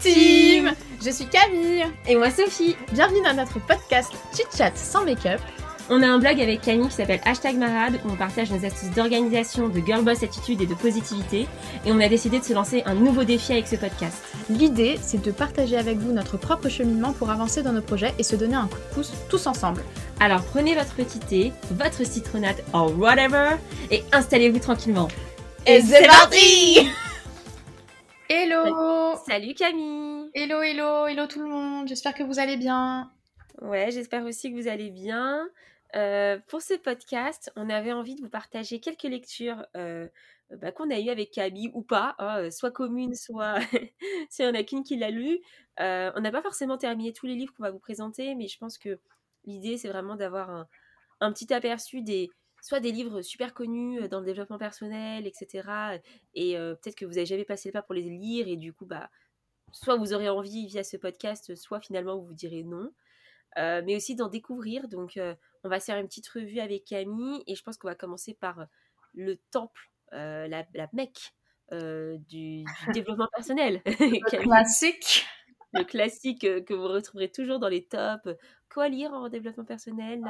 Team Je suis Camille Et moi Sophie Bienvenue dans notre podcast Chit Chat sans make-up. On a un blog avec Camille qui s'appelle Hashtag Marade où on partage nos astuces d'organisation, de girl boss attitude et de positivité. Et on a décidé de se lancer un nouveau défi avec ce podcast. L'idée, c'est de partager avec vous notre propre cheminement pour avancer dans nos projets et se donner un coup de pouce tous ensemble. Alors prenez votre petit thé, votre citronnade or whatever et installez-vous tranquillement. Et c'est parti Salut Camille Hello, hello, hello tout le monde J'espère que vous allez bien. Ouais, j'espère aussi que vous allez bien. Euh, pour ce podcast, on avait envie de vous partager quelques lectures euh, bah, qu'on a eues avec Camille ou pas, hein, euh, soit communes, soit s'il n'y en a qu'une qui l'a lu. on n'a pas forcément terminé tous les livres qu'on va vous présenter, mais je pense que l'idée, c'est vraiment d'avoir un, un, petit aperçu des soit des livres super connus dans le développement personnel, etc. Et peut-être que vous n'avez jamais passé le pas pour les lire, et du coup, bah, soit vous aurez envie via ce podcast, soit finalement vous vous direz non. mais aussi d'en découvrir. Donc, on va faire une petite revue avec Camille et je pense qu'on va commencer par le temple, la, la mecque du, développement personnel. classique. Le classique que vous retrouverez toujours dans les tops. Quoi lire en développement personnel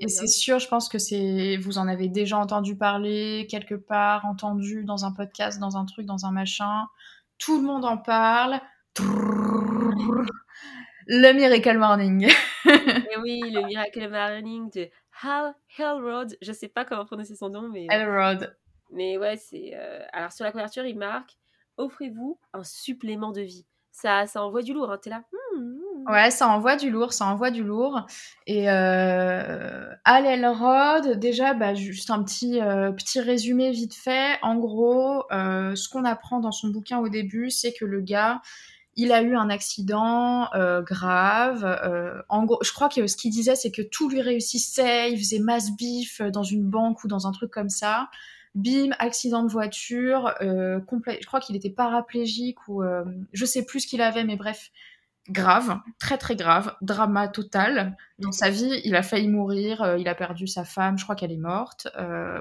Et c'est sûr, je pense que c'est vous en avez déjà entendu parler quelque part, entendu dans un podcast, dans un truc, dans un machin. Tout le monde en parle. Le Miracle Morning. Et oui, le Miracle Morning de Hal Hellrod. Je sais pas comment prononcer son nom, mais. Hellrod. Mais ouais, c'est. Euh, alors sur la couverture, il marque Offrez-vous un supplément de vie. Ça, ça envoie du lourd, hein. T'es là. Hmm, hmm. Ouais, ça envoie du lourd, ça envoie du lourd. Et euh, Elrod, déjà, bah, juste un petit, euh, petit résumé vite fait. En gros, euh, ce qu'on apprend dans son bouquin au début, c'est que le gars, il a eu un accident euh, grave. En gros, je crois que ce qu'il disait, c'est que tout lui réussissait. Il faisait masse bif dans une banque ou dans un truc comme ça. Bim, accident de voiture, euh. Je crois qu'il était paraplégique ou euh, je sais plus ce qu'il avait, mais bref, grave, très très grave, drama total. Dans sa vie, il a failli mourir, euh, il a perdu sa femme, je crois qu'elle est morte.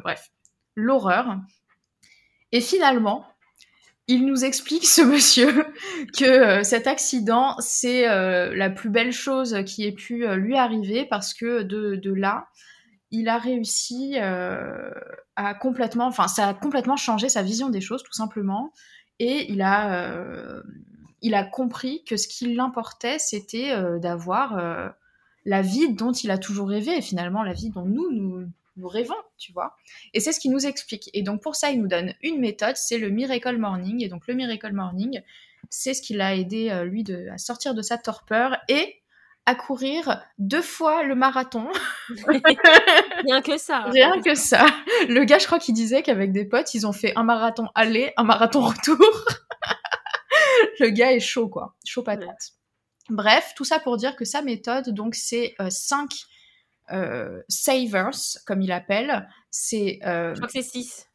bref, l'horreur. Et finalement, il nous explique, ce monsieur, que cet accident, c'est la plus belle chose qui ait pu lui arriver parce que de là, il a réussi à complètement, enfin, ça a complètement changé sa vision des choses, tout simplement. Et il a, il a compris que ce qui l'importait, c'était d'avoir la vie dont il a toujours rêvé, et finalement la vie dont nous, nous, rêvons, tu vois. Et c'est ce qu'il nous explique. Et donc pour ça, il nous donne une méthode, c'est le Miracle Morning. Et donc le Miracle Morning, c'est ce qui l'a aidé, euh, lui, de, à sortir de sa torpeur et à courir deux fois le marathon. Rien que ça. Rien que ça. Le gars, je crois qu'il disait qu'avec des potes, ils ont fait un marathon aller, un marathon retour. le gars est chaud, quoi. Chaud patate. Bref, tout ça pour dire que sa méthode, donc, c'est 5 euh, euh, savers, comme il appelle. C'est. Euh, Je crois que c'est 6.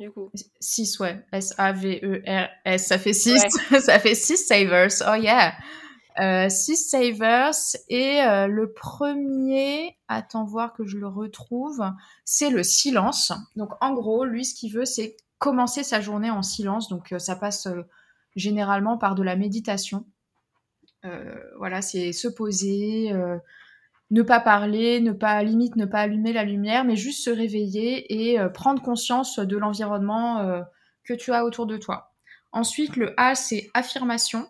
Du coup. 6, ouais. S-A-V-E-R-S. Ça fait 6. ça fait 6 savers. Oh yeah. 6 euh, savers. Et euh, le premier, attends voir que je le retrouve, c'est le silence. Donc en gros, lui, ce qu'il veut, c'est commencer sa journée en silence. Donc ça passe généralement par de la méditation. voilà, c'est se poser, ne pas parler, ne pas limite ne pas allumer la lumière, mais juste se réveiller et euh, prendre conscience de l'environnement euh, que tu as autour de toi. Ensuite, le A, c'est affirmation.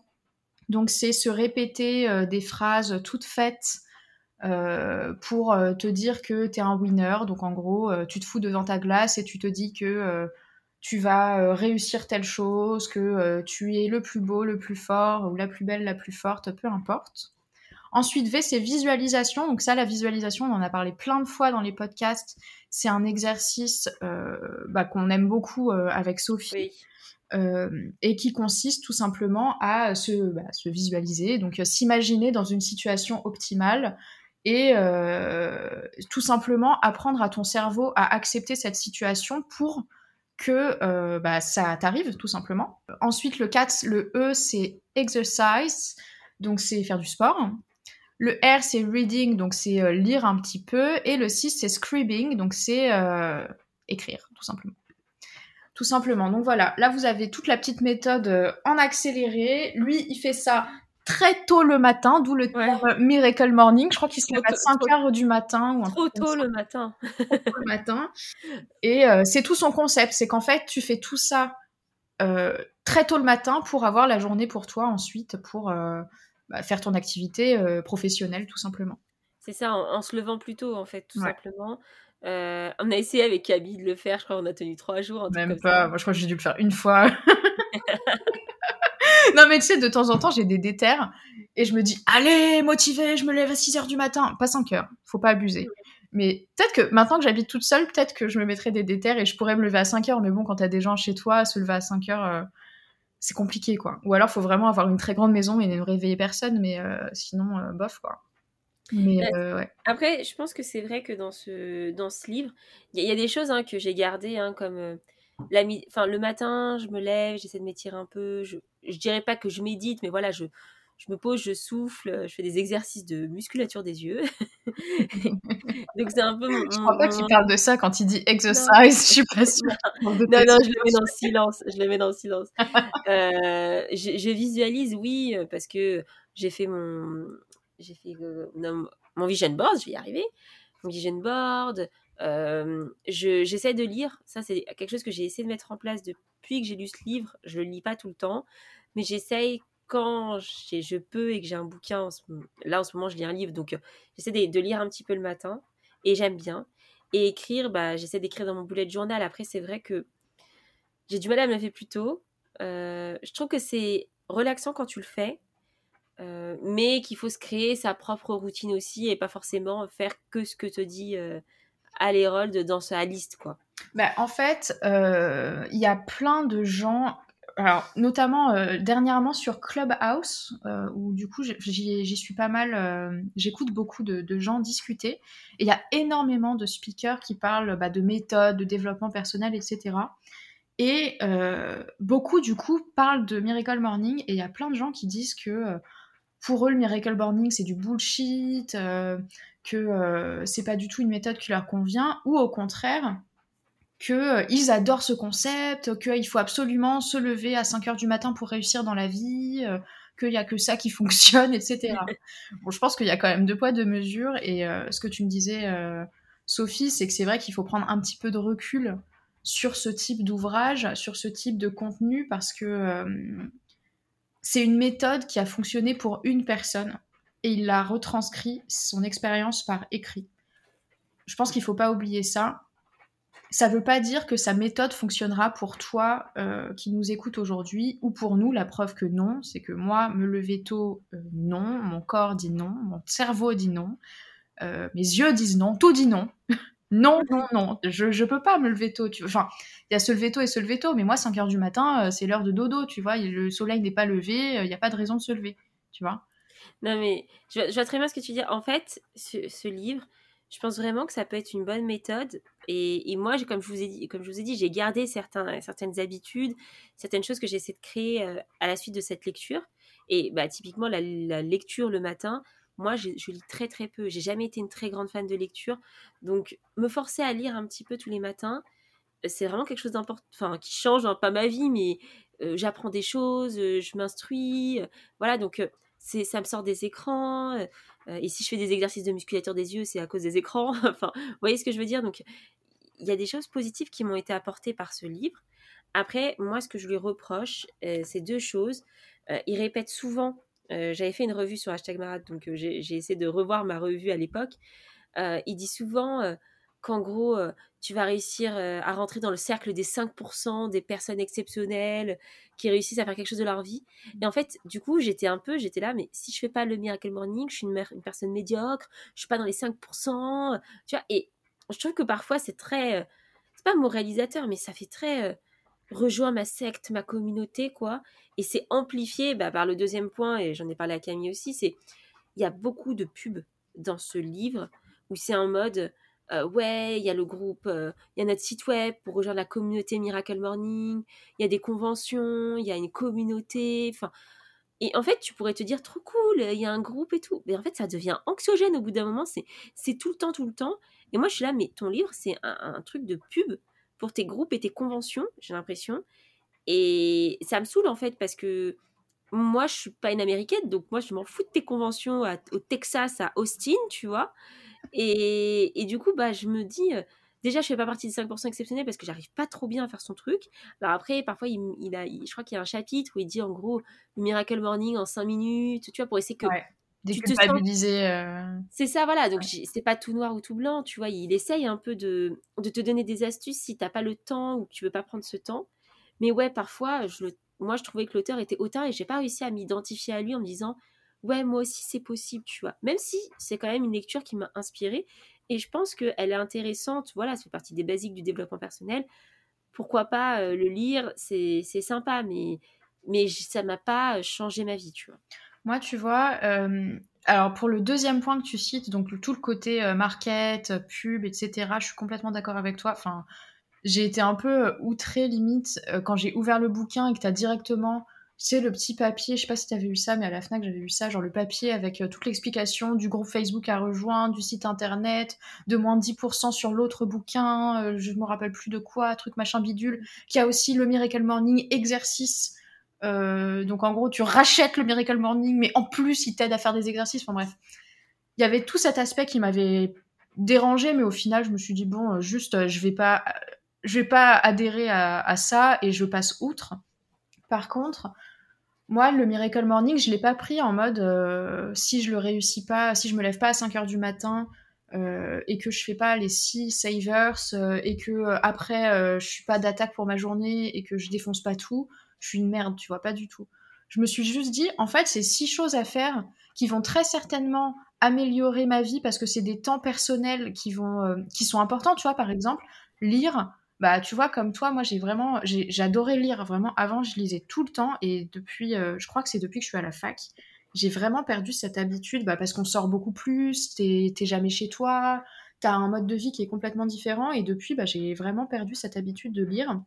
Donc, c'est se répéter euh, des phrases toutes faites pour te dire que tu es un winner. Donc, en gros, tu te fous devant ta glace et tu te dis que tu vas réussir telle chose, que tu es le plus beau, le plus fort, ou la plus belle, la plus forte, peu importe. Ensuite, V, c'est visualisation. Donc ça, la visualisation, on en a parlé plein de fois dans les podcasts. C'est un exercice euh, bah, qu'on aime beaucoup euh, avec Sophie. Euh, et qui consiste tout simplement à se, bah, se visualiser, donc s'imaginer dans une situation optimale et tout simplement apprendre à ton cerveau à accepter cette situation pour que bah, ça t'arrive tout simplement. Ensuite, le 4, le E, c'est exercise, donc c'est faire du sport. Le R, c'est reading, donc c'est euh, lire un petit peu. Et le 6, c'est scribing, donc c'est euh, écrire, tout simplement. Tout simplement. Donc voilà, là vous avez toute la petite méthode euh, en accéléré. Lui, il fait ça très tôt le matin, d'où le terme Miracle Morning. Je crois qu'il se lève à 5 heures du matin. Ou trop tôt le matin. trop tôt le matin. Et euh, c'est tout son concept, c'est qu'en fait, tu fais tout ça euh, très tôt le matin pour avoir la journée pour toi ensuite, pour bah, faire ton activité professionnelle, tout simplement. C'est ça, en, se levant plus tôt, en fait, tout simplement. Euh, on a essayé avec Abby de le faire, je crois qu'on a tenu trois jours. Même pas, moi je crois que j'ai dû le faire une fois. non mais tu sais, de temps en temps j'ai des déterres et je me dis, allez, motivé, je me lève à 6h du matin. Pas 5 heures, faut pas abuser. Mais peut-être que maintenant que j'habite toute seule, peut-être que je me mettrais des déterres et je pourrais me lever à 5 heures. Mais bon, quand t'as des gens chez toi, se lever à 5 heures, euh, c'est compliqué quoi. Ou alors faut vraiment avoir une très grande maison et ne réveiller personne, mais euh, sinon, bof quoi. Mais euh, Après, je pense que c'est vrai que dans ce, dans ce livre, il y, a des choses hein, que j'ai gardées, hein, comme euh, la, enfin, le matin, je me lève, j'essaie de m'étirer un peu. Je, je dirais pas que je médite, mais voilà, je, je me pose, je souffle, je fais des exercices de musculature des yeux. Donc c'est un peu mon. Je crois pas qu'il parle de ça quand il dit exercise, je suis pas sûre. Non, non, je le mets dans le silence. Je le mets dans le silence. euh, je, je, visualise, oui, parce que j'ai fait mon, j'ai fait mon vision board, je vais y arriver. Mon vision board. Euh, j'essaie de lire. Ça, c'est quelque chose que j'ai essayé de mettre en place depuis que j'ai lu ce livre. Je le lis pas tout le temps, mais j'essaye quand je peux et que j'ai un bouquin. là, en ce moment, je lis un livre, donc euh, j'essaie de, lire un petit peu le matin et j'aime bien. Et écrire, bah, j'essaie d'écrire dans mon bullet journal. Après, c'est vrai que j'ai du mal à me lever plus tôt. Euh, je trouve que c'est relaxant quand tu le fais. Mais qu'il faut se créer sa propre routine aussi et pas forcément faire que ce que te dit euh, Harold dans sa liste quoi. Bah, en fait, il y a plein de gens, alors notamment dernièrement sur Clubhouse, où du coup j'y suis pas mal, j'écoute beaucoup de, de, gens discuter, et il y a énormément de speakers qui parlent bah, de méthodes, de développement personnel, etc. Et beaucoup du coup parlent de Miracle Morning, et il y a plein de gens qui disent que pour eux, le miracle morning, c'est du bullshit, euh, que euh, c'est pas du tout une méthode qui leur convient, ou au contraire, qu'ils euh, adorent ce concept, qu'il faut absolument se lever à 5 heures du matin pour réussir dans la vie, qu'il n'y a que ça qui fonctionne, etc. bon, je pense qu'il y a quand même deux poids, deux mesures, et ce que tu me disais, Sophie, c'est que c'est vrai qu'il faut prendre un petit peu de recul sur ce type d'ouvrage, sur ce type de contenu, parce que c'est une méthode qui a fonctionné pour une personne et il a retranscrit son expérience par écrit. Je pense qu'il ne faut pas oublier ça. Ça ne veut pas dire que sa méthode fonctionnera pour toi euh, qui nous écoute aujourd'hui ou pour nous. La preuve que non, c'est que moi, me lever tôt, euh, non. Mon corps dit non. Mon cerveau dit non. Euh, mes yeux disent non. Tout dit non. Non, non, non, je, je peux pas me lever tôt. Tu... Enfin, il y a se lever tôt et se lever tôt, mais moi, 5 heures du matin, euh, c'est l'heure de dodo, tu vois. Le soleil n'est pas levé, euh, il n'y a pas de raison de se lever, tu vois. Non, mais je, vois très bien ce que tu dis. En fait, ce, livre, je pense vraiment que ça peut être une bonne méthode. Et, moi, comme je vous ai dit, comme je vous ai dit, j'ai gardé certains, certaines habitudes, certaines choses que j'essaie de créer euh, à la suite de cette lecture. Et bah, typiquement, la lecture le matin, moi, je, lis très très peu. J'ai jamais été une très grande fan de lecture. Donc, me forcer à lire un petit peu tous les matins, euh, c'est vraiment quelque chose d'important, enfin, qui change, hein, pas ma vie, mais euh, j'apprends des choses, euh, je m'instruis. voilà, donc c'est, ça me sort des écrans. et si je fais des exercices de musculature des yeux, c'est à cause des écrans. enfin, vous voyez ce que je veux dire? Donc, il y a des choses positives qui m'ont été apportées par ce livre. Après, moi, ce que je lui reproche, c'est deux choses. il répète souvent j'avais fait une revue sur hashtag Marat, donc euh, j'ai essayé de revoir ma revue à l'époque. Euh, il dit souvent qu'en gros, tu vas réussir à rentrer dans le cercle des 5% des personnes exceptionnelles qui réussissent à faire quelque chose de leur vie. Et en fait, du coup, j'étais un peu, j'étais là, mais si je fais pas le Miracle Morning, je suis une, une personne médiocre, je suis pas dans les 5%, tu vois. Et je trouve que parfois, c'est très, c'est pas moralisateur, mais ça fait très rejoins ma secte, ma communauté, quoi. Et c'est amplifié bah, par le deuxième point, et j'en ai parlé à Camille aussi, c'est il y a beaucoup de pubs dans ce livre où c'est en mode euh, ouais, il y a le groupe, euh, il y a notre site web pour rejoindre la communauté Miracle Morning, il y a des conventions, il y a une communauté, enfin. Et en fait, tu pourrais te dire trop cool, il y a un groupe et tout. Mais en fait, ça devient anxiogène au bout d'un moment, c'est tout le temps, tout le temps. Et moi, je suis là, mais ton livre, c'est un, un, truc de pub pour tes groupes et tes conventions, j'ai l'impression. Et ça me saoule en fait parce que moi, je suis pas une américaine, donc moi, je m'en fous de tes conventions au Texas, à Austin, tu vois. Et, et, du coup, bah, je me dis, déjà, je fais pas partie des 5% exceptionnels parce que j'arrive pas trop bien à faire son truc. Alors après, parfois, il, il a, je crois qu'il y a un chapitre où il dit en gros le Miracle Morning en 5 minutes, tu vois, pour essayer que. Sens... Euh... C'est ça, voilà. Donc, c'est pas tout noir ou tout blanc, tu vois. Il essaye un peu de, de te donner des astuces si t'as pas le temps ou que tu veux pas prendre ce temps. Mais ouais, parfois, je le moi, je trouvais que l'auteur était hautain et j'ai pas réussi à m'identifier à lui en me disant ouais, moi aussi c'est possible, tu vois. Même si c'est quand même une lecture qui m'a inspirée et je pense qu'elle est intéressante. Voilà, ça fait partie des basiques du développement personnel. Pourquoi pas euh, le lire C'est sympa, mais, mais ça m'a pas changé ma vie, tu vois. Moi, tu vois, euh, alors pour le deuxième point que tu cites, donc tout le côté euh, market, pub, etc., je suis complètement d'accord avec toi. Enfin, j'ai été un peu euh, outrée limite euh, quand j'ai ouvert le bouquin et que tu as directement, tu sais, le petit papier, je sais pas si tu avais vu ça, mais à la FNAC j'avais vu ça, genre le papier avec euh, toute l'explication du groupe Facebook à rejoindre, du site internet, de moins de 10% sur l'autre bouquin, je me rappelle plus de quoi, truc machin bidule, qui a aussi le Miracle Morning exercice. Donc en gros, tu rachètes le Miracle Morning, mais en plus, il t'aide à faire des exercices. Enfin bref, il y avait tout cet aspect qui m'avait dérangé, mais au final, je me suis dit bon, juste, je vais pas je vais pas adhérer à, ça et je passe outre. Par contre, moi, le Miracle Morning, je l'ai pas pris en mode euh, si je le réussis pas, si je me lève pas à 5 heures du matin euh, et que je fais pas les 6 savers euh, et que après je suis pas d'attaque pour ma journée et que je défonce pas tout, je suis une merde, tu vois, pas du tout. Je me suis juste dit, en fait, c'est six choses à faire qui vont très certainement améliorer ma vie parce que c'est des temps personnels qui vont, qui sont importants, tu vois, par exemple, lire, bah tu vois comme toi moi j'ai vraiment j'adorais lire. Vraiment avant je lisais tout le temps et depuis euh, je crois que c'est depuis que je suis à la fac j'ai vraiment perdu cette habitude bah, parce qu'on sort beaucoup plus t'es jamais chez toi t'as un mode de vie qui est complètement différent et depuis bah, j'ai vraiment perdu cette habitude de lire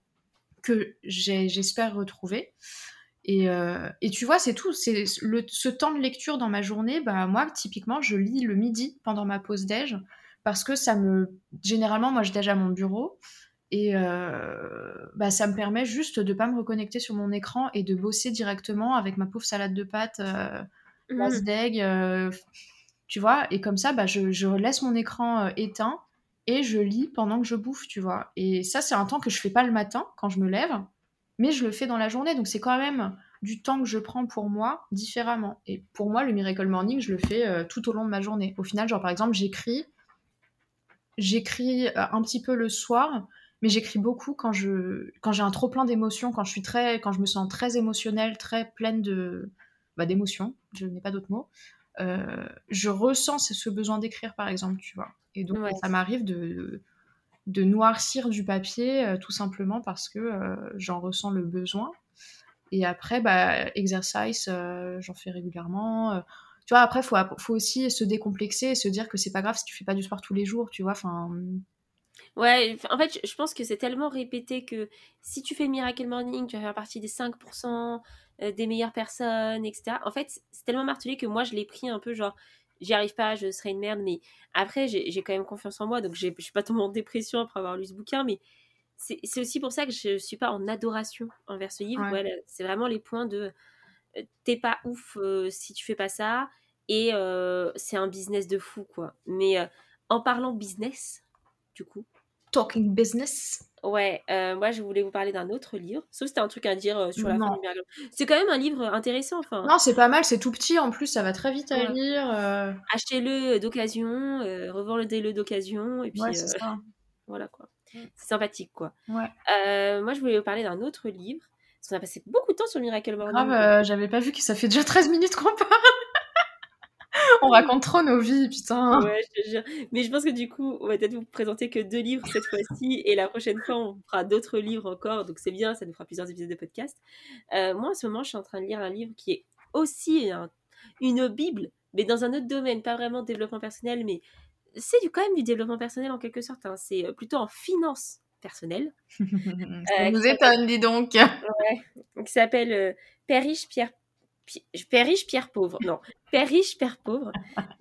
que j'espère retrouver et, euh, et, tu vois c'est tout c'est ce temps de lecture dans ma journée bah moi typiquement je lis le midi pendant ma pause déj parce que ça me généralement moi je déj à mon bureau et euh, bah, ça me permet juste de pas me reconnecter sur mon écran et de bosser directement avec ma pauvre salade de pâtes, euh, mmh. euh tu vois? Et comme ça, bah, je, je laisse mon écran éteint et je lis pendant que je bouffe, tu vois. Et ça, c'est un temps que je fais pas le matin quand je me lève, mais je le fais dans la journée. Donc c'est quand même du temps que je prends pour moi différemment. Et pour moi, le Miracle Morning, je le fais tout au long de ma journée. Au final, genre par exemple, j'écris, j'écris un petit peu le soir mais j'écris beaucoup quand je quand j'ai un trop plein d'émotions, quand je suis très quand je me sens très émotionnelle, très pleine de bah, d'émotions, je n'ai pas d'autres mots. Euh, je ressens ce besoin d'écrire par exemple, tu vois. Et donc ça m'arrive de de noircir du papier euh, tout simplement parce que euh, j'en ressens le besoin. Et après, bah, exercice, j'en fais régulièrement. tu vois, après, faut, faut aussi se décomplexer et se dire que c'est pas grave si tu fais pas du sport tous les jours, tu vois. Enfin, Ouais, en fait, je pense que c'est tellement répété que si tu fais Miracle Morning, tu vas faire partie des 5% euh, des meilleures personnes, etc. En fait, c'est tellement martelé que moi, je l'ai pris un peu genre, j'y arrive pas, je serai une merde, mais après, j'ai quand même confiance en moi, donc je suis pas tombée en dépression après avoir lu ce bouquin, mais c'est aussi pour ça que je suis pas en adoration envers ce livre. c'est vraiment les points de euh, t'es pas ouf euh, si tu fais pas ça, et c'est un business de fou, quoi. Mais en parlant business, du coup, Talking Business. Ouais, euh, moi je voulais vous parler d'un autre livre. Sauf c'était un truc à dire euh, sur la fin du Miracle. C'est quand même un livre intéressant. Enfin. Non, c'est pas mal, c'est tout petit en plus, ça va très vite à lire. Euh. Achetez-le d'occasion, revendez-le d'occasion, et puis voilà quoi. C'est sympathique quoi. Ouais. moi je voulais vous parler d'un autre livre. Parce qu'on a passé beaucoup de temps sur le Miracle Morning. Grave, j'avais pas vu que ça fait déjà 13 minutes qu'on parle. on raconte trop nos vies, putain. Ouais, je te jure. Mais je pense que du coup, on va peut-être vous présenter que deux livres cette fois-ci. Et la prochaine fois, on fera d'autres livres encore. Donc c'est bien, ça nous fera plusieurs épisodes de podcast. Euh, moi, en ce moment, je suis en train de lire un livre qui est aussi une Bible, mais dans un autre domaine. Pas vraiment développement personnel, mais c'est quand même du développement personnel en quelque sorte. Hein. C'est euh, plutôt en finance personnelle. ça euh, vous étonne, dis donc. Ouais. Qui s'appelle Père riche, Pierre Père riche, Pierre pauvre. Non, Père riche, Père pauvre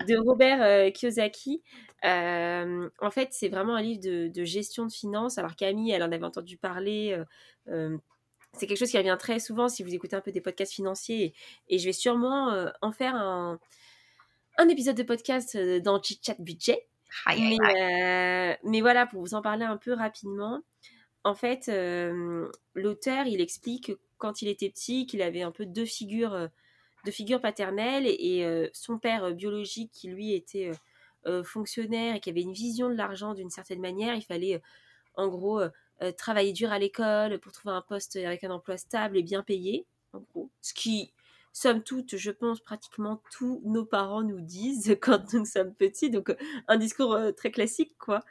de Robert euh, Kiyosaki. Euh, en fait, c'est vraiment un livre de, gestion de finances. Alors Camille, elle en avait entendu parler. Euh, c'est quelque chose qui revient très souvent si vous écoutez un peu des podcasts financiers. Et, je vais sûrement en faire un, un, épisode de podcast dans Chit Chat Budget. Mais, mais, voilà, pour vous en parler un peu rapidement, en fait, l'auteur, il explique quand il était petit qu'il avait un peu deux figures, deux figures paternelles et, son père biologique qui lui était fonctionnaire et qui avait une vision de l'argent d'une certaine manière, il fallait en gros travailler dur à l'école pour trouver un poste avec un emploi stable et bien payé, en gros. Ce qui, somme toute, je pense, pratiquement tous nos parents nous disent quand nous sommes petits. Donc, un discours très classique, quoi.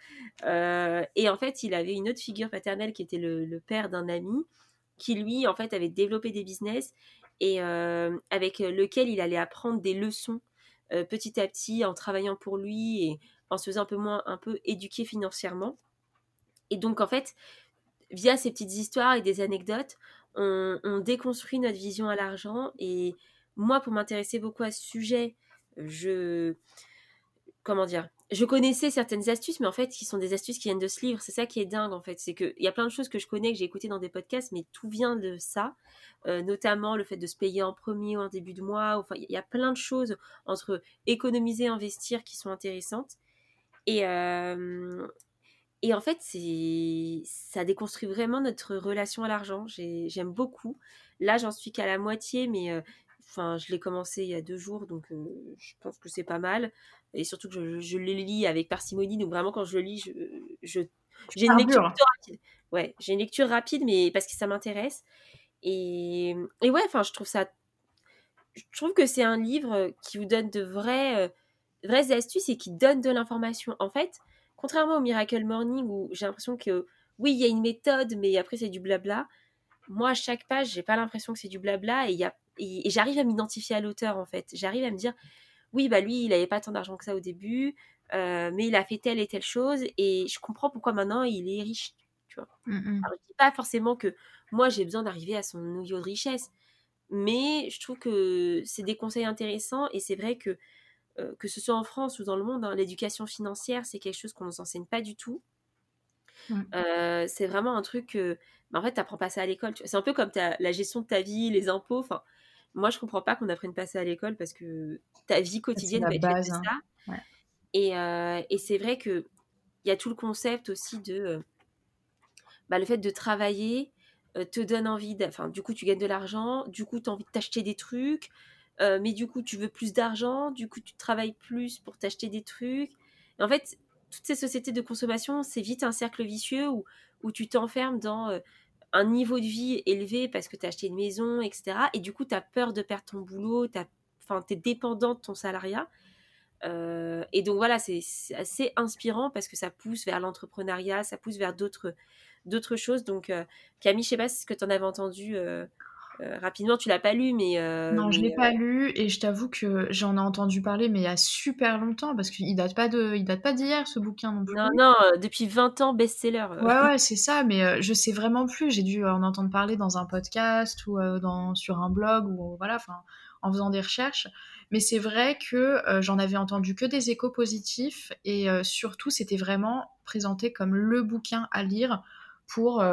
et en fait, il avait une autre figure paternelle qui était le père d'un ami qui lui, en fait, avait développé des business et euh, avec lequel il allait apprendre des leçons euh, petit à petit en travaillant pour lui et en se faisant un peu moins, un peu éduquer financièrement. Et donc, en fait, via ces petites histoires et des anecdotes, on, on déconstruit notre vision à l'argent. Et moi, pour m'intéresser beaucoup à ce sujet, je. Comment dire je connaissais certaines astuces, mais en fait, qui sont des astuces qui viennent de ce livre. C'est ça qui est dingue, en fait. C'est qu'il y a plein de choses que je connais, que j'ai écoutées dans des podcasts, mais tout vient de ça. Euh, notamment le fait de se payer en premier ou en début de mois. Enfin, il y a plein de choses entre économiser et investir qui sont intéressantes. Et, euh, et en fait, ça déconstruit vraiment notre relation à l'argent. J'aime beaucoup. Là, j'en suis qu'à la moitié, mais euh, enfin, je l'ai commencé il y a deux jours, donc je pense que c'est pas mal et surtout que je, je, le lis avec parcimonie. Donc vraiment, quand je le lis, je, j'ai une lecture rapide. Ouais, j'ai une lecture rapide, mais parce que ça m'intéresse. Et, et ouais, enfin, je trouve ça. Je trouve que c'est un livre qui vous donne de vraies, euh, vraies astuces et qui donne de l'information. En fait, contrairement au Miracle Morning où j'ai l'impression que oui, il y a une méthode, mais après c'est du blabla. Moi, à chaque page, j'ai pas l'impression que c'est du blabla et, y a, et j'arrive à m'identifier à l'auteur en fait. J'arrive à me dire, oui, bah lui, il n'avait pas tant d'argent que ça au début, euh, mais il a fait telle et telle chose, et je comprends pourquoi maintenant il est riche. Tu vois. Mmh je dis pas forcément que moi j'ai besoin d'arriver à son niveau de richesse, mais je trouve que c'est des conseils intéressants, et c'est vrai que euh, que ce soit en France ou dans le monde, hein, l'éducation financière, c'est quelque chose qu'on ne nous enseigne pas du tout. Euh, c'est vraiment un truc que, bah, en fait, tu n'apprends pas ça à l'école. C'est un peu comme la gestion de ta vie, les impôts. Enfin, moi, je comprends pas qu'on apprenne pas ça à l'école parce que ta vie quotidienne va être base, hein. ça. Et, euh, et c'est vrai que il y a tout le concept aussi de euh, bah, le fait de travailler euh, te donne envie, enfin du coup tu gagnes de l'argent, du coup tu as envie de t'acheter des trucs, mais du coup tu veux plus d'argent, du coup tu travailles plus pour t'acheter des trucs. Et en fait, toutes ces sociétés de consommation, c'est vite un cercle vicieux où, où tu t'enfermes dans un niveau de vie élevé parce que tu as acheté une maison, etc. Et du coup, tu as peur de perdre ton boulot, tu es dépendant de ton salariat. Euh, et donc voilà, c'est assez inspirant parce que ça pousse vers l'entrepreneuriat, ça pousse vers d'autres choses. Donc euh, Camille, je sais pas ce que tu en avais entendu euh, euh, rapidement, tu l'as pas lu, mais. Euh, non, je l'ai pas lu et je t'avoue que j'en ai entendu parler, mais il y a super longtemps, parce qu'il date pas de, il date pas d'hier ce bouquin non plus. Non, non, euh, depuis 20 ans best-seller. Ouais, ouais, c'est ça, mais je sais vraiment plus. J'ai dû en entendre parler dans un podcast ou dans, sur un blog ou voilà, enfin, en faisant des recherches. Mais c'est vrai que j'en avais entendu que des échos positifs et surtout, c'était vraiment présenté comme le bouquin à lire pour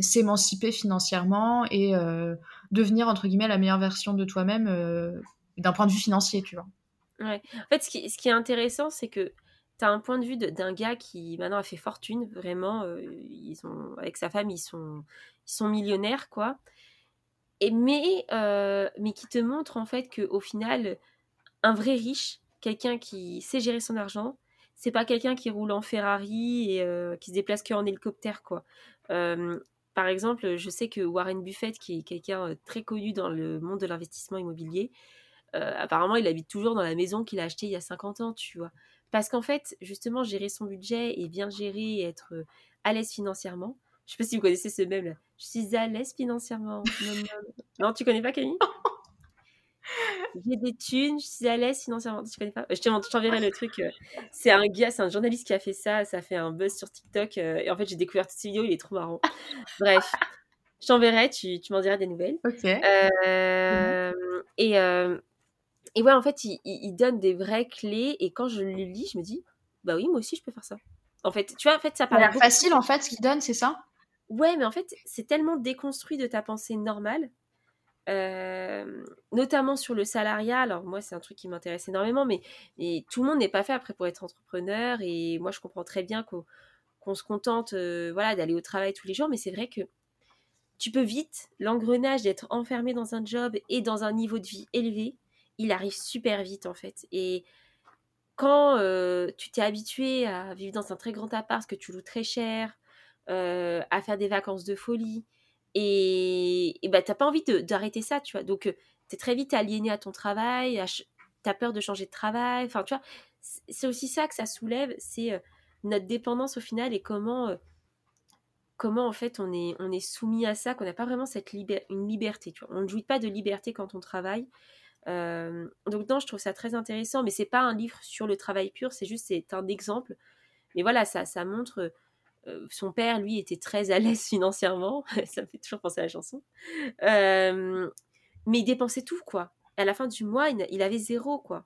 s'émanciper financièrement et devenir entre guillemets la meilleure version de toi-même euh, d'un point de vue financier, tu vois. Ouais. En fait, ce qui, ce qui est intéressant, c'est que tu as un point de vue d'un gars qui maintenant a fait fortune, vraiment. Euh, ils sont, avec sa femme, ils sont, ils sont millionnaires, quoi. Et mais, euh, mais qui te montre en fait qu'au final, un vrai riche, quelqu'un qui sait gérer son argent, c'est pas quelqu'un qui roule en Ferrari et qui se déplace qu'en hélicoptère, quoi. Par exemple, je sais que Warren Buffett, qui est quelqu'un très connu dans le monde de l'investissement immobilier, apparemment, il habite toujours dans la maison qu'il a achetée il y a 50 ans, tu vois. Parce qu'en fait, justement, gérer son budget et bien gérer et être à l'aise financièrement. Je sais pas si vous connaissez ce même là. Je suis à l'aise financièrement. non, non, tu connais pas Camille? j'ai des thunes, je suis à l'aise financièrement. Tu connais pas Je t'enverrai le truc. Euh, c'est un gars, c'est un journaliste qui a fait ça. Ça fait un buzz sur TikTok. Euh, et en fait, j'ai découvert toutes ces vidéos. Il est trop marrant. Bref. Je t'enverrai, tu, tu m'en diras des nouvelles. Ok. Euh, et, euh, et ouais, en fait, il, il, donne des vraies clés. Et quand je le lis, je me dis, bah oui, moi aussi, je peux faire ça. En fait, tu vois, en fait, ça paraît facile, en fait, ce qu'il donne, c'est ça? Ouais, mais en fait, c'est tellement déconstruit de ta pensée normale. Euh, notamment sur le salariat. Alors moi, c'est un truc qui m'intéresse énormément, mais, tout le monde n'est pas fait après pour être entrepreneur. Et moi, je comprends très bien qu'on se contente voilà, d'aller au travail tous les jours, mais c'est vrai que tu peux vite, l'engrenage d'être enfermé dans un job et dans un niveau de vie élevé, il arrive super vite en fait. Et quand euh, tu t'es habitué à vivre dans un très grand appart que tu loues très cher, euh, à faire des vacances de folie, et, et bah, t'as pas envie d'arrêter ça, tu vois. Donc, euh, tu es très vite aliéné à ton travail, tu as peur de changer de travail. Enfin, tu vois, c'est aussi ça que ça soulève, c'est notre dépendance au final et comment comment en fait on est, on est soumis à ça, qu'on n'a pas vraiment cette une liberté. Tu vois. On ne jouit pas de liberté quand on travaille. Euh, donc non, je trouve ça très intéressant, mais c'est pas un livre sur le travail pur, c'est juste c'est un exemple. Mais voilà, ça, ça montre. Euh, son père, lui, était très à l'aise financièrement. ça me fait toujours penser à la chanson. Euh, mais il dépensait tout, quoi. À la fin du mois, il, avait zéro, quoi.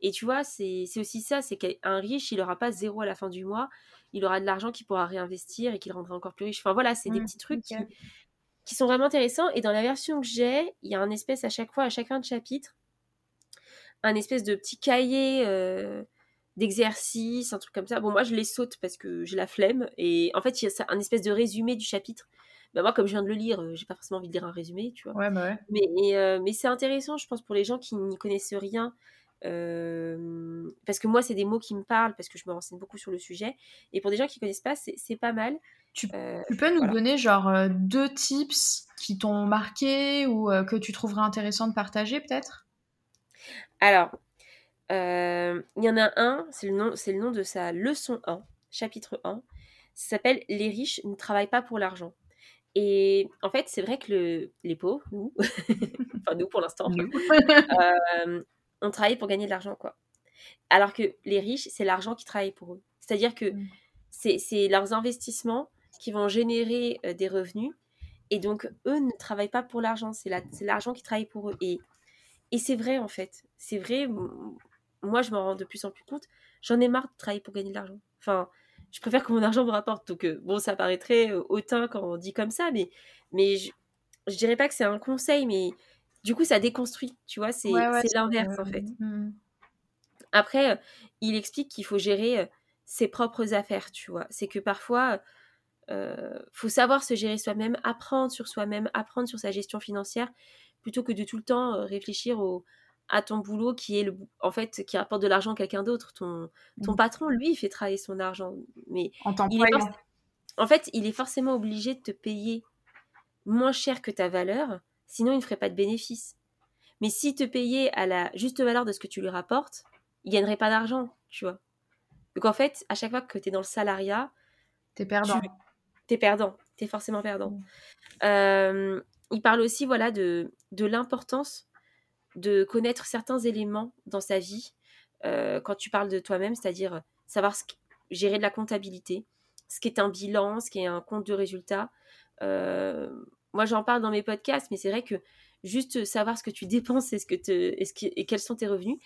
Et tu vois, c'est aussi ça, c'est qu'un riche, il n'aura pas zéro à la fin du mois, il aura de l'argent qu'il pourra réinvestir et qu'il rendra encore plus riche. Enfin voilà, c'est des mmh, petits trucs qui, sont vraiment intéressants. Et dans la version que j'ai, il y a un espèce à chaque fois, à chaque fin de chapitre, un espèce de petit cahier euh, d'exercice, un truc comme ça. Bon, moi je les saute parce que j'ai la flemme. Et en fait, il y a un espèce de résumé du chapitre. Ben, moi, comme je viens de le lire, euh, j'ai pas forcément envie de lire un résumé, tu vois. Ouais, bah ouais. Mais, euh, mais c'est intéressant, je pense, pour les gens qui n'y connaissent rien parce que moi, c'est des mots qui me parlent, parce que je me renseigne beaucoup sur le sujet. Et pour des gens qui ne connaissent pas, c'est pas mal. Tu, peux nous donner genre deux tips qui t'ont marqué ou que tu trouverais intéressant de partager peut-être? Alors, il y en a un, c'est le, nom, le nom de sa leçon 1, chapitre 1. Ça s'appelle Les riches ne travaillent pas pour l'argent. Et en fait, c'est vrai que le, les pauvres, nous, enfin nous pour l'instant, euh, on travaille pour gagner de l'argent, quoi. Alors que les riches, c'est l'argent qui travaille pour eux. C'est-à-dire que mm. c'est leurs investissements qui vont générer euh, des revenus. Et donc, eux ne travaillent pas pour l'argent, c'est l'argent qui travaille pour eux. Et, et c'est vrai, en fait. C'est vrai, moi, je m'en rends de plus en plus compte. J'en ai marre de travailler pour gagner de l'argent. Enfin, je préfère que mon argent me rapporte. Donc, euh, bon, ça paraîtrait euh, hautain quand on dit comme ça, mais, mais je, je dirais pas que c'est un conseil, mais du coup, ça déconstruit, tu vois, c'est l'inverse en fait. Mmh. Après, euh, il explique qu'il faut gérer euh, ses propres affaires, tu vois. C'est que parfois, faut savoir se gérer soi-même, apprendre sur soi-même, apprendre sur sa gestion financière, plutôt que de tout le temps réfléchir au, à ton boulot qui est le, en fait, qui apporte de l'argent à quelqu'un d'autre. Ton, ton mmh. patron, lui, il fait travailler son argent, mais en, en fait, il est forcément obligé de te payer moins cher que ta valeur Sinon, il ne ferait pas de bénéfice. Mais s'il te payait à la juste valeur de ce que tu lui rapportes, il gagnerait pas d'argent, tu vois. Donc en fait, à chaque fois que tu es dans le salariat, tu es perdant. Tu es perdant, tu es forcément perdant. Mm. Euh, il parle aussi voilà de, de l'importance de connaître certains éléments dans sa vie euh, quand tu parles de toi-même, c'est-à-dire savoir gérer de la comptabilité, ce qui est un bilan, ce qui est un compte de résultat. Euh, moi j'en parle dans mes podcasts, mais c'est vrai que juste savoir ce que tu dépenses et, ce que te, ce et quels sont tes revenus,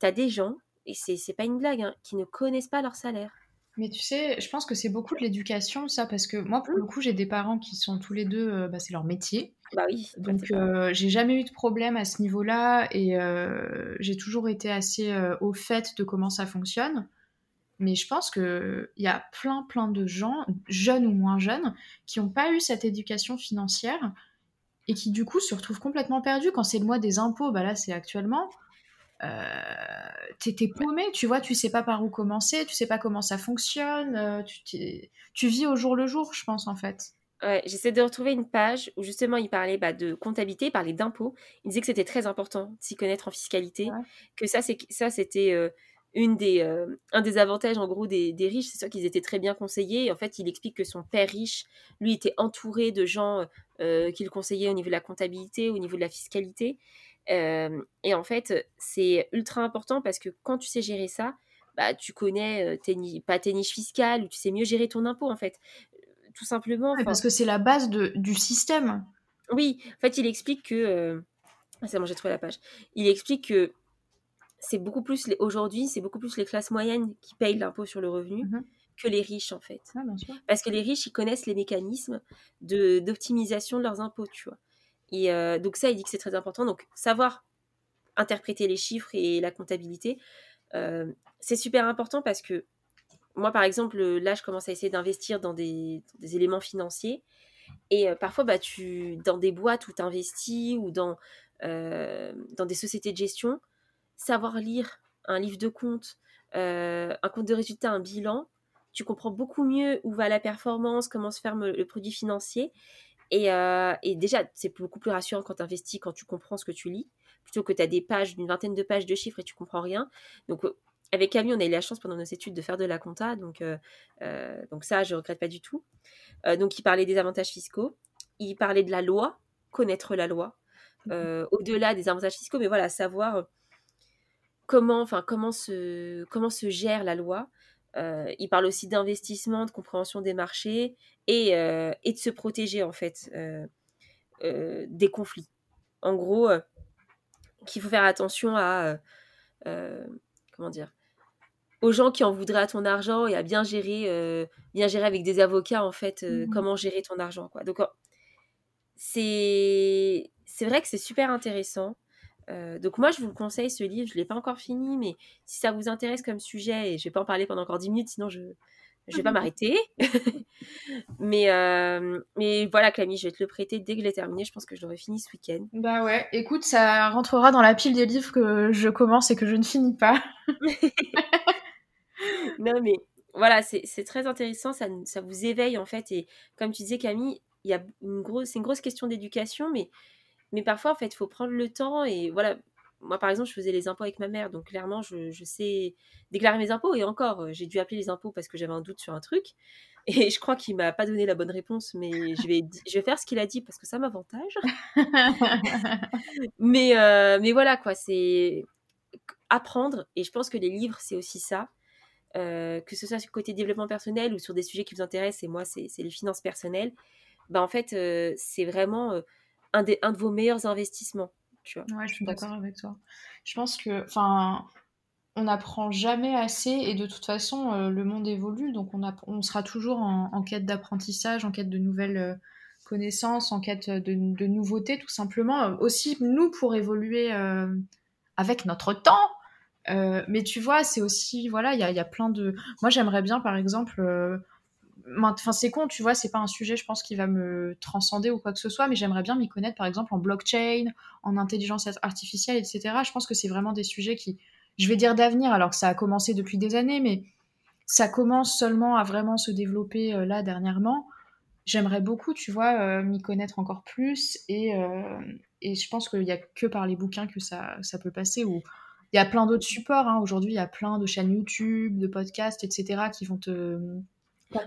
tu as des gens, et c'est pas une blague, hein, qui ne connaissent pas leur salaire. Mais tu sais, je pense que c'est beaucoup de l'éducation, ça, parce que moi, pour le mmh. coup, j'ai des parents qui sont tous les deux, euh, bah, c'est leur métier. Bah oui. Donc, euh, j'ai jamais eu de problème à ce niveau-là et euh, j'ai toujours été assez au fait de comment ça fonctionne. Mais je pense qu'il y a plein, plein de gens, jeunes ou moins jeunes, qui n'ont pas eu cette éducation financière et qui, du coup, se retrouvent complètement perdus. Quand c'est le mois des impôts, bah là, c'est actuellement. Euh, t'es paumé, tu vois, tu sais pas par où commencer, tu sais pas comment ça fonctionne, euh, tu, tu, vis au jour le jour, je pense, en fait. Ouais, j'essaie de retrouver une page où justement il parlait bah, de comptabilité, il parlait d'impôts. Il disait que c'était très important de s'y connaître en fiscalité, que ça, c'était euh, une des, euh, un des avantages en gros des, riches, c'est sûr qu'ils étaient très bien conseillés. En fait, il explique que son père riche, lui, était entouré de gens euh, qu'il conseillait au niveau de la comptabilité, au niveau de la fiscalité. Euh, et en fait, c'est ultra important parce que quand tu sais gérer ça, bah, tu connais tes, pas tes niches fiscales, ou tu sais mieux gérer ton impôt en fait. Tout simplement. parce que c'est la base de, du système. Oui, en fait, il explique que. Ah, c'est bon, j'ai trouvé la page. Il explique que c'est beaucoup plus aujourd'hui, c'est beaucoup plus les classes moyennes qui payent l'impôt sur le revenu mmh que les riches en fait. Ah, Parce que les riches, ils connaissent les mécanismes de d'optimisation de leurs impôts, tu vois. Et euh, donc ça, il dit que c'est très important. Donc savoir interpréter les chiffres et la comptabilité, euh, c'est super important parce que moi, par exemple, là, je commence à essayer d'investir dans des, éléments financiers. Et euh, parfois, bah, tu, dans des boîtes où tu investis ou dans, dans des sociétés de gestion, savoir lire un livre de compte, euh, un compte de résultat, un bilan, tu comprends beaucoup mieux où va la performance, comment se ferme le produit financier. Et, euh, déjà, c'est beaucoup plus rassurant quand tu investis, quand tu comprends ce que tu lis, plutôt que tu as des pages, une vingtaine de pages de chiffres et tu comprends rien. Donc, euh, avec Camille, on a eu la chance pendant nos études de faire de la compta, donc, donc ça, je regrette pas du tout. donc, il parlait des avantages fiscaux, il parlait de la loi, connaître la loi, mmh au-delà des avantages fiscaux, mais voilà, savoir comment, enfin, comment, se, comment se gère la loi. Euh, il parle aussi d'investissement, de compréhension des marchés et, euh, et, de se protéger en fait euh, des conflits. En gros, qu'il faut faire attention à comment dire aux gens qui en voudraient à ton argent et à bien gérer, bien gérer avec des avocats en fait mmh comment gérer ton argent quoi. Donc c'est c'est vrai que c'est super intéressant. Euh, donc moi, je vous le conseille, ce livre, je ne l'ai pas encore fini, mais si ça vous intéresse comme sujet, et je ne vais pas en parler pendant encore 10 minutes, sinon je ne vais pas m'arrêter. mais, euh, mais voilà, Camille, je vais te le prêter dès que je l'ai terminé. Je pense que je l'aurai fini ce week-end. Bah ouais, écoute, ça rentrera dans la pile des livres que je commence et que je ne finis pas. non, mais voilà, c'est très intéressant, ça, ça vous éveille en fait. Et comme tu disais, Camille, il y a une grosse, c'est une grosse question d'éducation, mais mais parfois, en fait, il faut prendre le temps et voilà. Moi, par exemple, je faisais les impôts avec ma mère, donc clairement, je, sais déclarer mes impôts. Et encore, euh, j'ai dû appeler les impôts parce que j'avais un doute sur un truc. Et je crois qu'il m'a pas donné la bonne réponse, mais je vais, je vais faire ce qu'il a dit parce que ça m'avantage. mais, euh, mais voilà, quoi, c'est apprendre. Et je pense que les livres, c'est aussi ça. Euh, que ce soit sur le côté développement personnel ou sur des sujets qui vous intéressent, et moi, c'est les finances personnelles. Bah, en fait, c'est vraiment un, des, un de vos meilleurs investissements. Tu vois, ouais, je suis d'accord avec toi. Je pense que, enfin, on n'apprend jamais assez et de toute façon, euh, le monde évolue, donc on, a, on sera toujours en, quête d'apprentissage, en quête de nouvelles euh, connaissances, en quête de, de, nouveautés, tout simplement. Euh, aussi, nous, pour évoluer avec notre temps. Mais tu vois, c'est aussi, voilà, il y a, y a, plein de. Moi, j'aimerais bien, par exemple, Enfin, c'est con, tu vois, c'est pas un sujet, je pense, qui va me transcender ou quoi que ce soit, mais j'aimerais bien m'y connaître, par exemple, en blockchain, en intelligence artificielle, etc. Je pense que c'est vraiment des sujets qui, je vais dire d'avenir, alors que ça a commencé depuis des années, mais ça commence seulement à vraiment se développer euh, là dernièrement. J'aimerais beaucoup, tu vois, euh, m'y connaître encore plus et, euh, et je pense qu'il n'y a que par les bouquins que ça, ça peut passer il y a plein d'autres supports. Hein. Aujourd'hui, il y a plein de chaînes YouTube, de podcasts, etc. qui vont te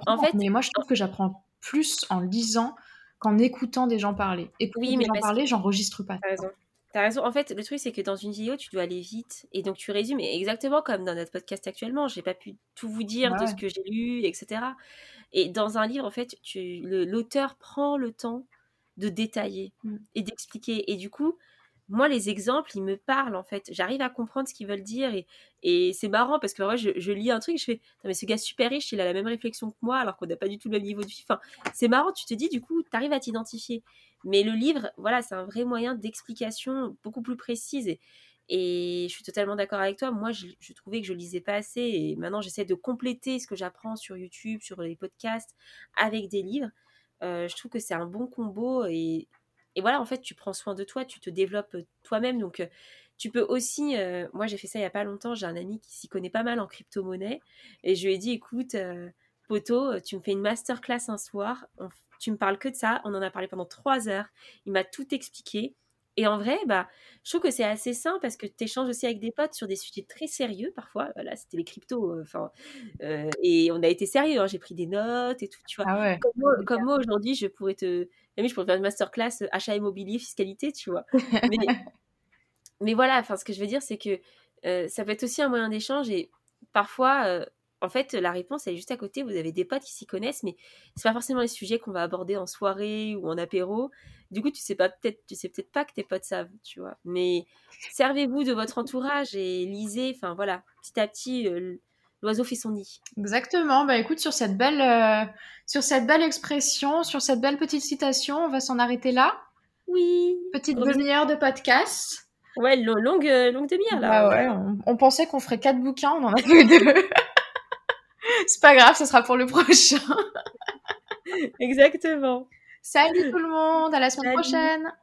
en fait, mais moi je trouve que j'apprends plus en lisant qu'en écoutant des gens parler. Et oui, mais gens parler, j'enregistre pas. T'as raison. T'as raison. En fait, le truc, c'est que dans une vidéo, tu dois aller vite. Et donc, tu résumes exactement comme dans notre podcast actuellement. J'ai pas pu tout vous dire de ce que j'ai lu, etc. Et dans un livre, en fait, l'auteur prend le temps de détailler mm. et d'expliquer. Et du coup, moi, les exemples, ils me parlent en fait. J'arrive à comprendre ce qu'ils veulent dire et, c'est marrant parce que je, lis un truc, je fais, mais ce gars super riche, il a la même réflexion que moi alors qu'on n'a pas du tout le même niveau de vie. Enfin, c'est marrant, tu te dis, du coup, tu arrives à t'identifier. Mais le livre, voilà, c'est un vrai moyen d'explication beaucoup plus précise et, je suis totalement d'accord avec toi. Moi, je, je, trouvais que je lisais pas assez et maintenant, j'essaie de compléter ce que j'apprends sur YouTube, sur les podcasts avec des livres. Euh, je trouve que c'est un bon combo et et voilà, en fait, tu prends soin de toi, tu te développes euh, toi-même. Donc, euh, tu peux aussi, euh, moi j'ai fait ça il n'y a pas longtemps, j'ai un ami qui s'y connaît pas mal en crypto-monnaie, et je lui ai dit, écoute, Poto, tu me fais une masterclass un soir, tu me parles que de ça, on en a parlé pendant trois heures, il m'a tout expliqué, et en vrai, bah, je trouve que c'est assez sain parce que tu échanges aussi avec des potes sur des sujets très sérieux parfois. Là, c'était les cryptos. Enfin, et on a été sérieux. Hein, j'ai pris des notes et tout. Tu vois. Ah comme moi, aujourd'hui, je pourrais te, je pourrais faire une masterclass euh, achat immobilier, fiscalité, tu vois. Mais, voilà, enfin, ce que je veux dire, c'est que euh, ça peut être aussi un moyen d'échange et parfois, euh, en fait, la réponse, elle est juste à côté. Vous avez des potes qui s'y connaissent, mais c'est pas forcément les sujets qu'on va aborder en soirée ou en apéro. Du coup, tu sais pas peut-être, tu sais peut-être pas que tes potes savent, tu vois. Mais servez-vous de votre entourage et lisez. Enfin voilà, petit à petit, euh, l'oiseau fait son nid. Exactement. Bah écoute, sur cette belle, euh, sur cette belle expression, sur cette belle petite citation, on va s'en arrêter là. Oui. Petite demi-heure de podcast. Ouais, longue, longue demi-heure là. Bah ouais, on, on pensait qu'on ferait quatre bouquins, on en a fait deux. C'est pas grave, ce sera pour le prochain. Exactement. Salut tout le monde, à la semaine Salut. prochaine.